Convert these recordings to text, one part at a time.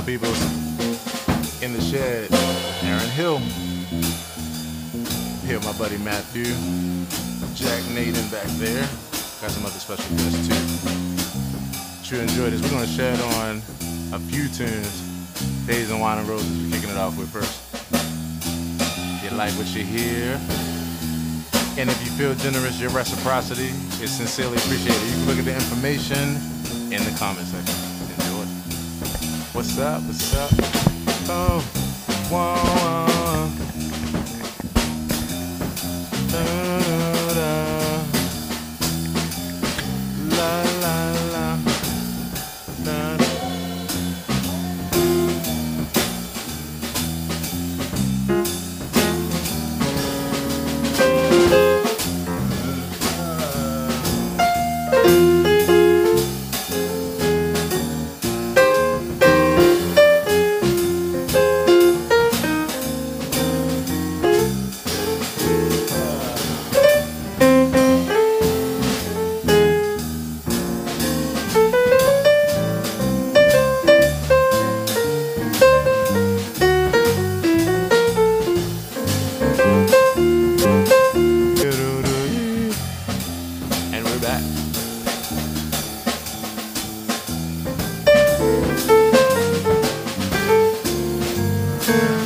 up, people? In the shed, Aaron Hill. Here my buddy Matthew. Jack Naden back there. Got some other special guests too. Sure enjoy this. We're gonna shed on a few tunes. Days and Wine and Roses, we're kicking it off with first. If You like what you hear? And if you feel generous, your reciprocity is sincerely appreciated. You can look at the information in the comment section. What's up? What's up? Oh, whoa, whoa. Da-da-da. you.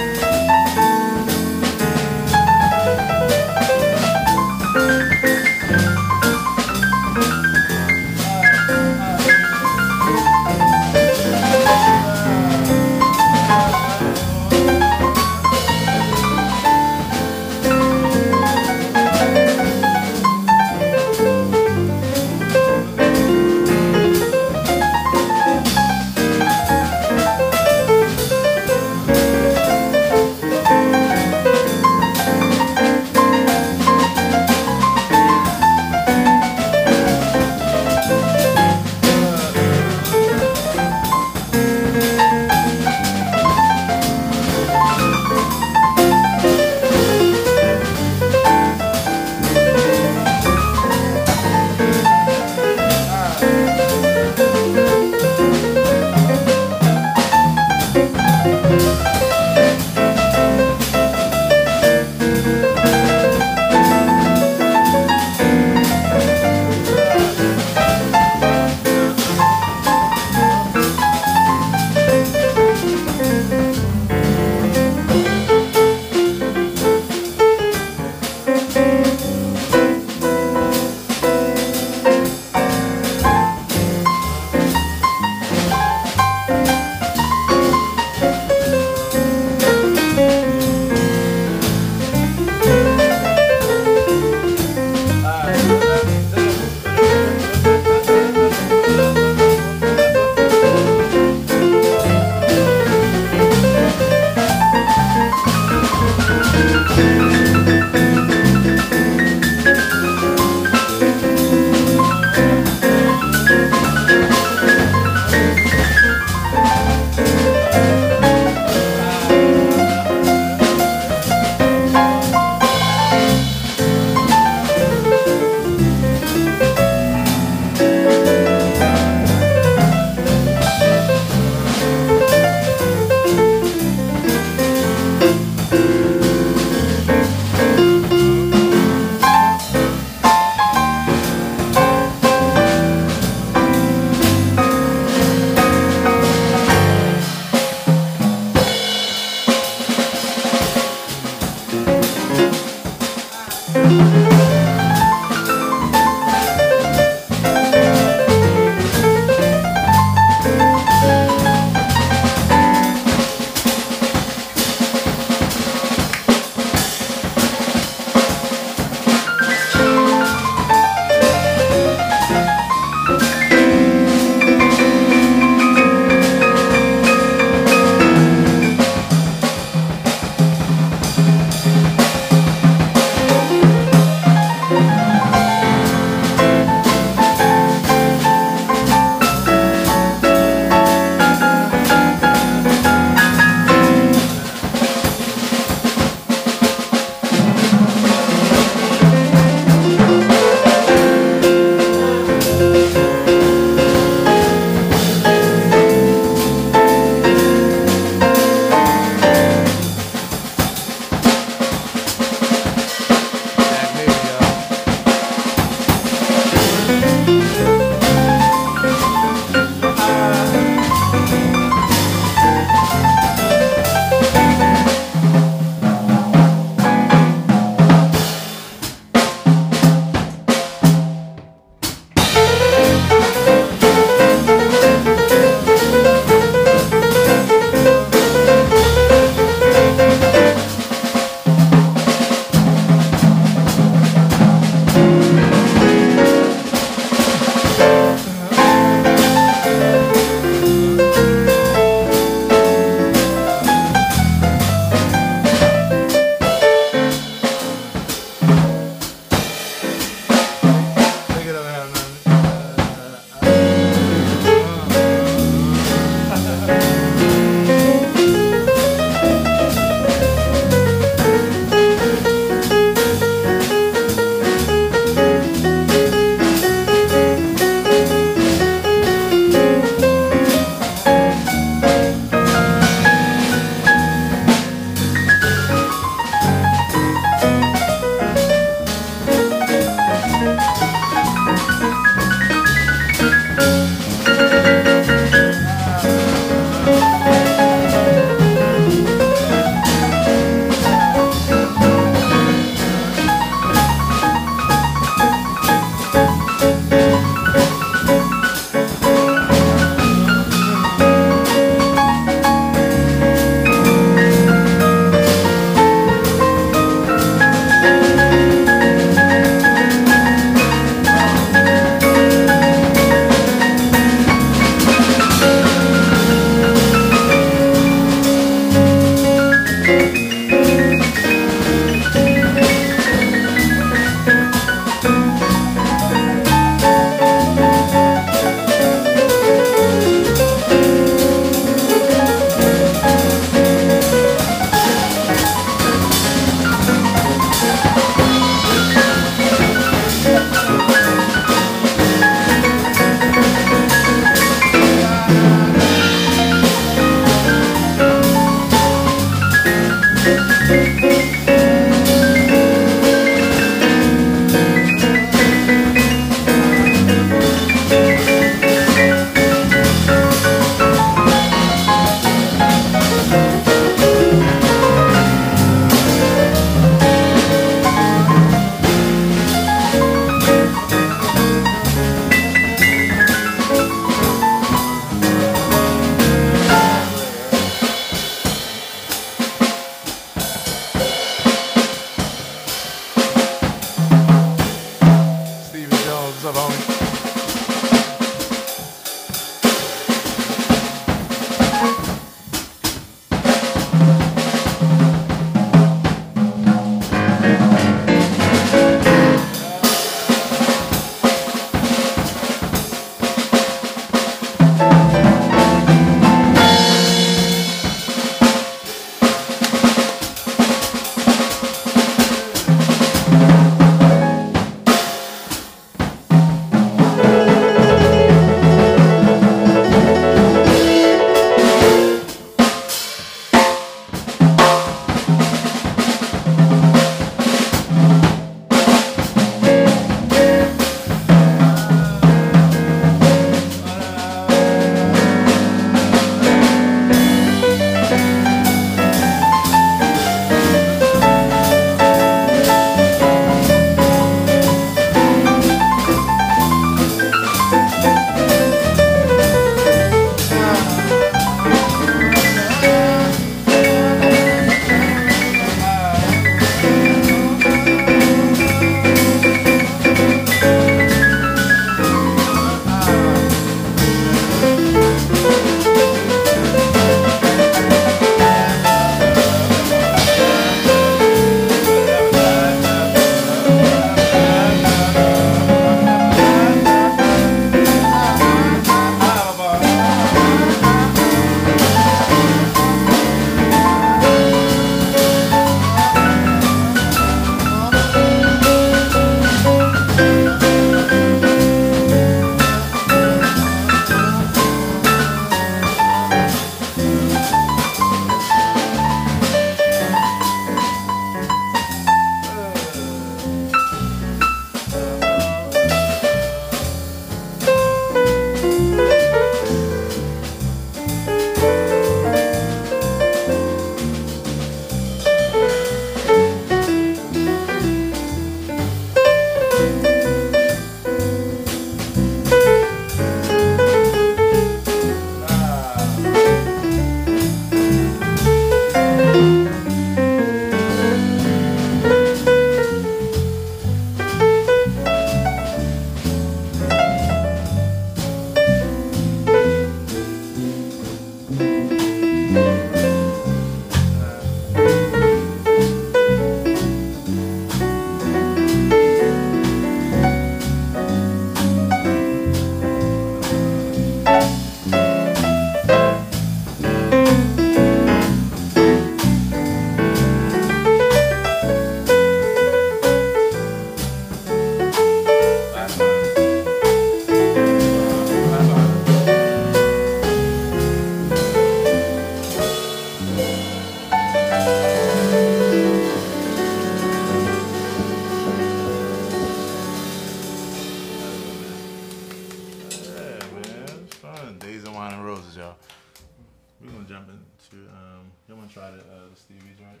Try the, uh, the Stevie joint.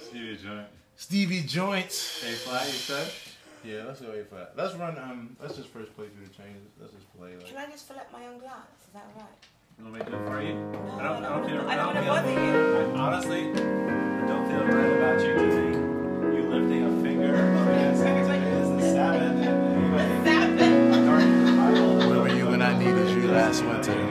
Stevie joint. Stevie joints. A flat, you said? Yeah, let's go A flat. Let's run. Um, let's just first play through the changes. Let's just play like. Can I just fill up my own glass? Is that right? You want me to do it for you? No, I don't, I don't feel. I don't want to feel- bother you. Honestly, I don't feel right about you lifting, you lifting a finger against against the Sabbath and anybody. Where were you when I needed you last winter?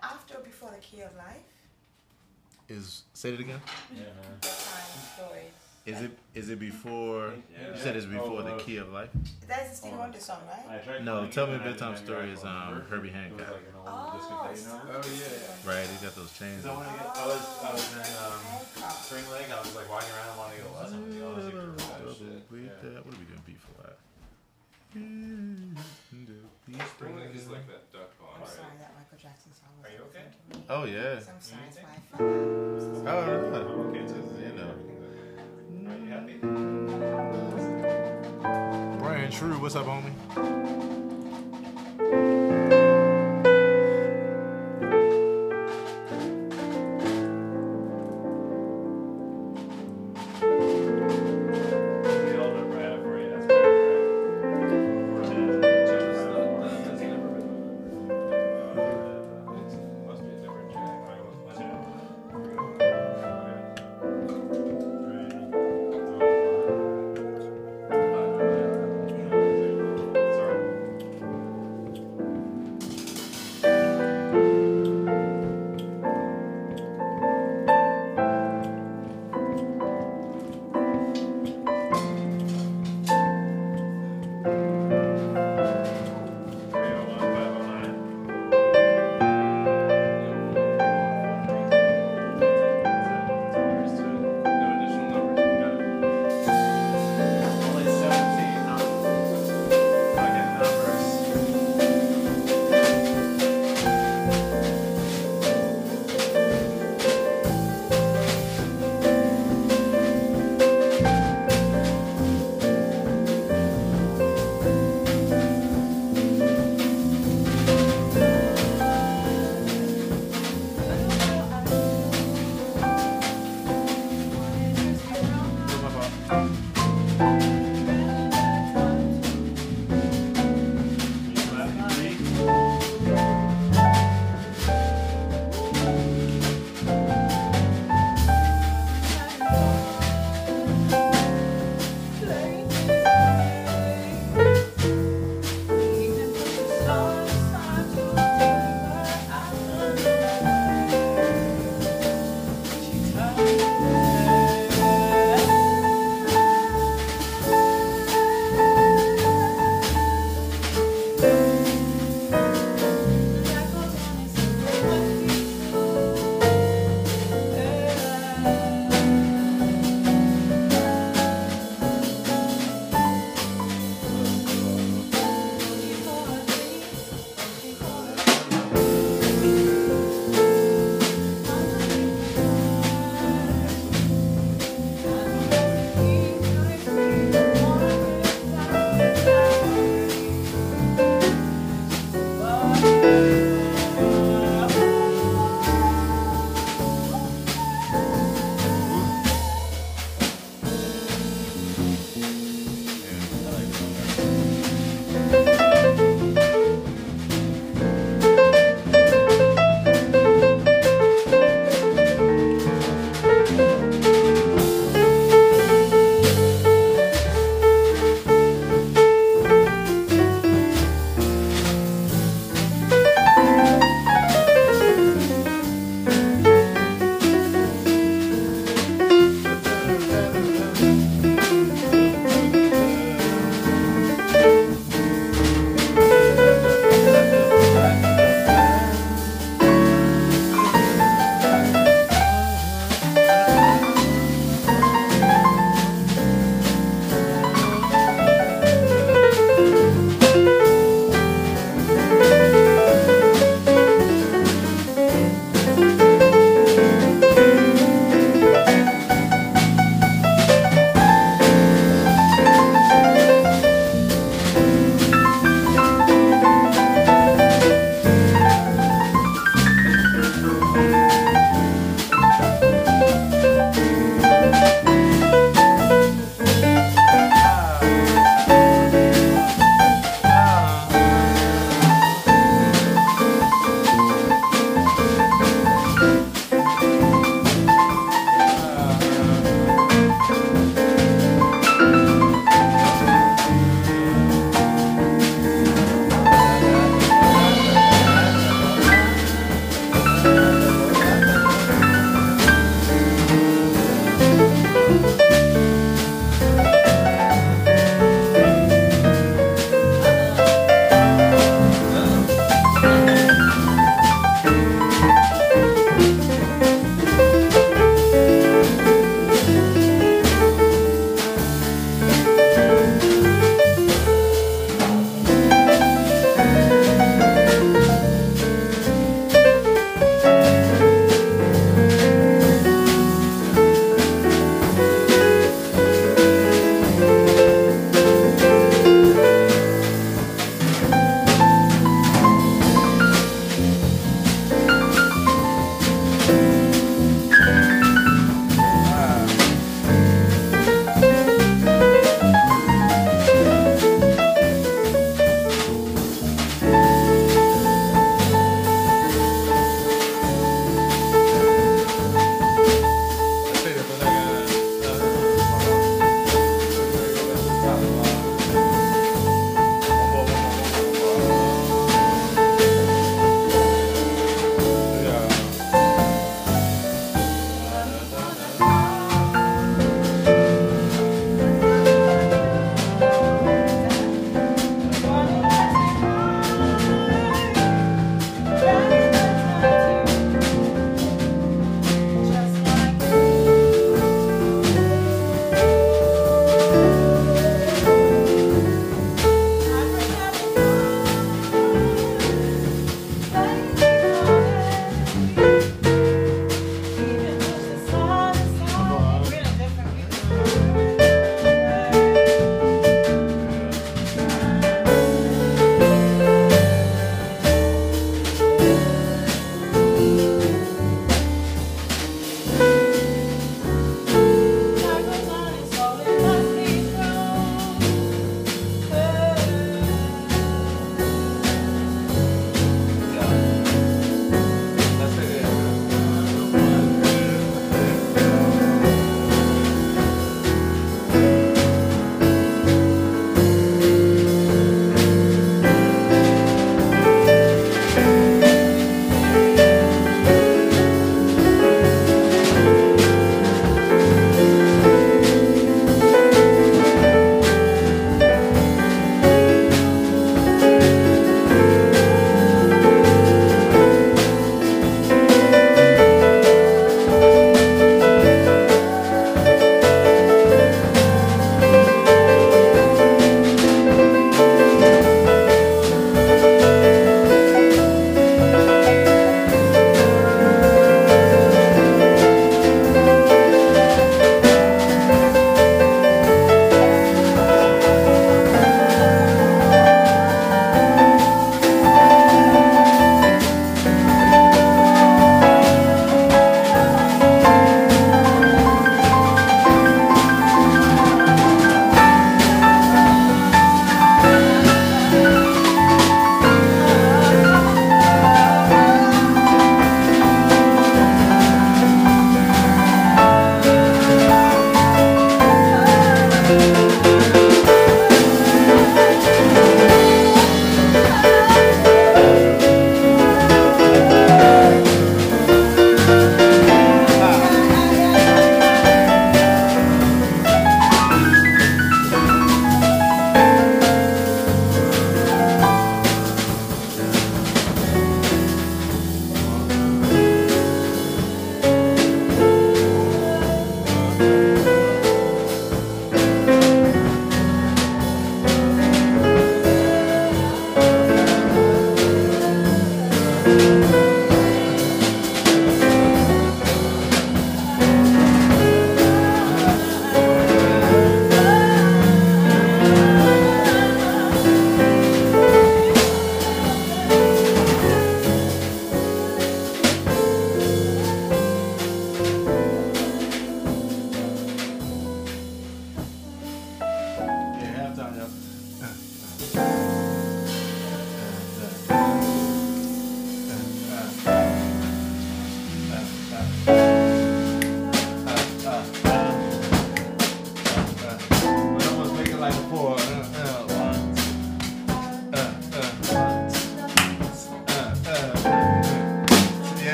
That after or before the key of life? is. Say it again. Yeah, man. Is it is it before? Yeah. You said it's before Oh, the key of life. That's the Stevie Oh. Wonder song, right? No, Tell Me a and I Bedtime didn't Story have is, um. Herbie Hancock. like Oh, discotheque, you know? Oh yeah. Right, he's got those chains. Because I on. wanted get, I was, I was in um, Spring Lake. I was like walking around, wanting to get a lesson with you. I was like, oh, Double shit. beat Yeah. that. What are we doing beat for that? Spring Lake is like that duck I'm pond, sorry, right? that Michael Jackson song was Are you okay? Oh yeah. I'm sorry, it's my Oh fault. yeah. I'm okay Just You know. Are you happy? Brian True, what's up, homie?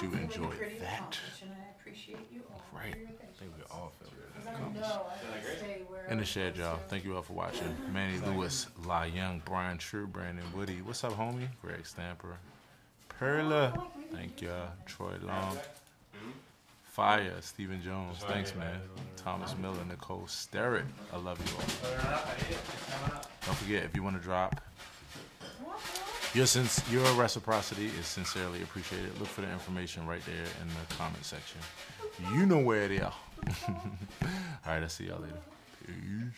That you enjoyed that. I appreciate you all. Right. I think we all feel I good. know, I gotta stay where. In the shed, y'all. Thank you all for watching. Manny Lewis, La Young, Brian True, Brandon Woody. What's up, homie? Greg Stamper. Perla. Oh, Thank y'all. Troy Long. Fire. Stephen Jones. Thanks, man. Thomas Miller. Nicole Sterrett. I love you all. Don't forget, if you want to drop, your, sins- your reciprocity is sincerely appreciated. Look for the information right there in the comment section. You know where it is. all right, I'll see y'all later. Peace.